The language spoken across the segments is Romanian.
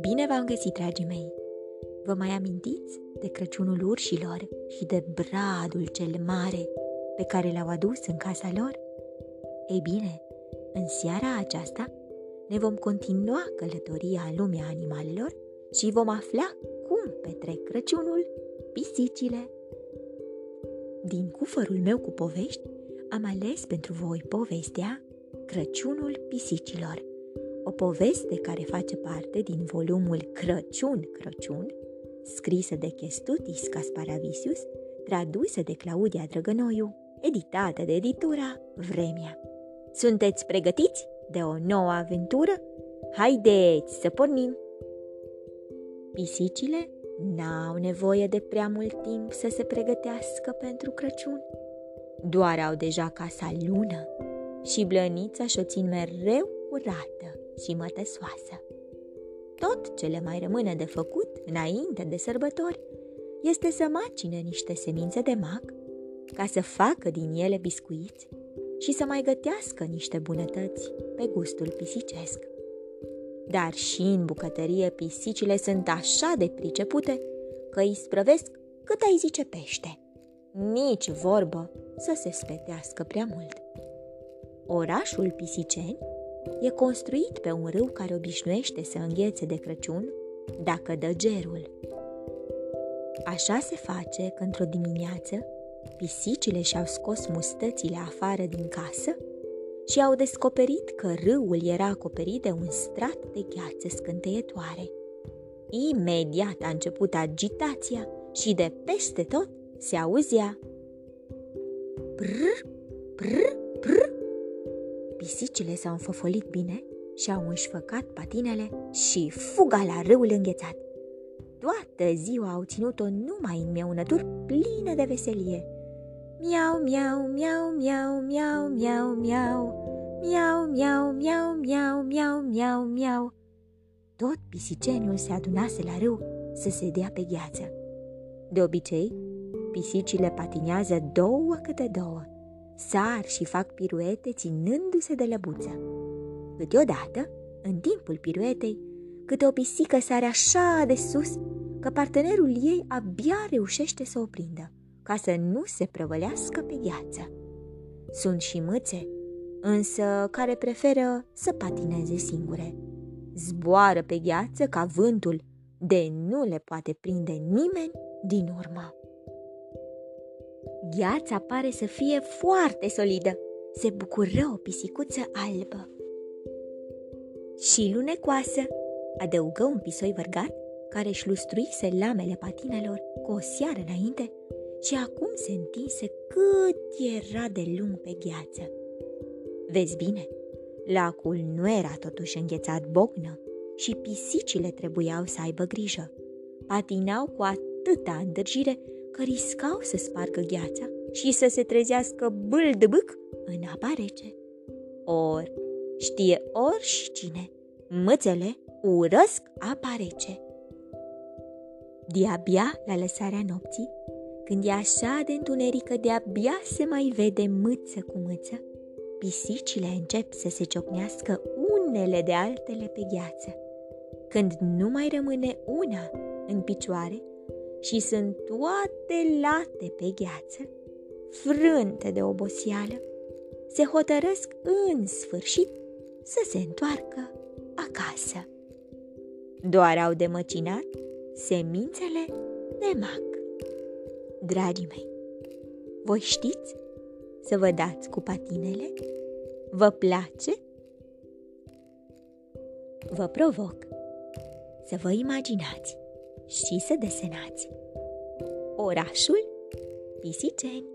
Bine v-am găsit, dragii mei! Vă mai amintiți de Crăciunul urșilor și de bradul cel mare pe care l-au adus în casa lor? Ei bine, în seara aceasta ne vom continua călătoria în lumea animalelor și vom afla cum petrec Crăciunul pisicile. Din cufărul meu cu povești am ales pentru voi povestea Crăciunul pisicilor, o poveste care face parte din volumul Crăciun Crăciun, scrisă de Chestutis Casparavisius, tradusă de Claudia Drăgănoiu, editată de editura Vremea. Sunteți pregătiți de o nouă aventură? Haideți să pornim! Pisicile n-au nevoie de prea mult timp să se pregătească pentru Crăciun. Doar au deja casa lună și blănița și-o țin mereu curată și mătăsoasă. Tot ce le mai rămâne de făcut înainte de sărbători este să macine niște semințe de mac ca să facă din ele biscuiți și să mai gătească niște bunătăți pe gustul pisicesc. Dar și în bucătărie pisicile sunt așa de pricepute că îi sprăvesc cât ai zice pește. Nici vorbă să se spetească prea mult. Orașul pisiceni e construit pe un râu care obișnuiește să înghețe de Crăciun dacă dă gerul. Așa se că într-o dimineață pisicile și-au scos mustățile afară din casă și au descoperit că râul era acoperit de un strat de gheață scânteietoare. Imediat a început agitația și de peste tot se auzea Prr, prr, prr. Pisicile s-au înfăfolit bine și au înșfăcat patinele și fuga la râul înghețat. Toată ziua au ținut-o numai în miaunături pline de veselie. Miau, miau, miau, miau, miau, miau, miau, miau, miau, miau, miau, miau, miau, miau. Tot pisiceniul se adunase la râu să se dea pe gheață. De obicei, pisicile patinează două câte două, sar și fac piruete ținându-se de lăbuță. Câteodată, în timpul piruetei, câte o pisică sare așa de sus că partenerul ei abia reușește să o prindă, ca să nu se prăvălească pe gheață. Sunt și mâțe, însă care preferă să patineze singure. Zboară pe gheață ca vântul, de nu le poate prinde nimeni din urmă. Gheața pare să fie foarte solidă. Se bucură o pisicuță albă. Și lunecoasă, adăugă un pisoi vărgat care își lustruise lamele patinelor cu o seară înainte și acum se întinse cât era de lung pe gheață. Vezi bine, lacul nu era totuși înghețat bognă și pisicile trebuiau să aibă grijă. Patinau cu atâta îndrăgire că riscau să spargă gheața și să se trezească bâldăbâc în apa rece. Or, știe oricine, mâțele urăsc apa rece. De-abia la lăsarea nopții, când e așa de întunerică, de-abia se mai vede mâță cu mâță, pisicile încep să se ciocnească unele de altele pe gheață. Când nu mai rămâne una în picioare, și sunt toate late pe gheață, frânte de oboseală, se hotărăsc în sfârșit să se întoarcă acasă. Doar au demăcinat semințele de mac. Dragii mei, voi știți să vă dați cu patinele? Vă place? Vă provoc să vă imaginați și să desenați. Orașul Pisiceni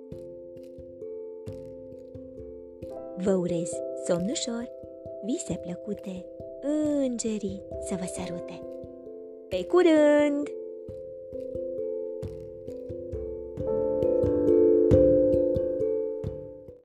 Vă urez somn ușor, vise plăcute, îngerii să vă sărute. Pe curând!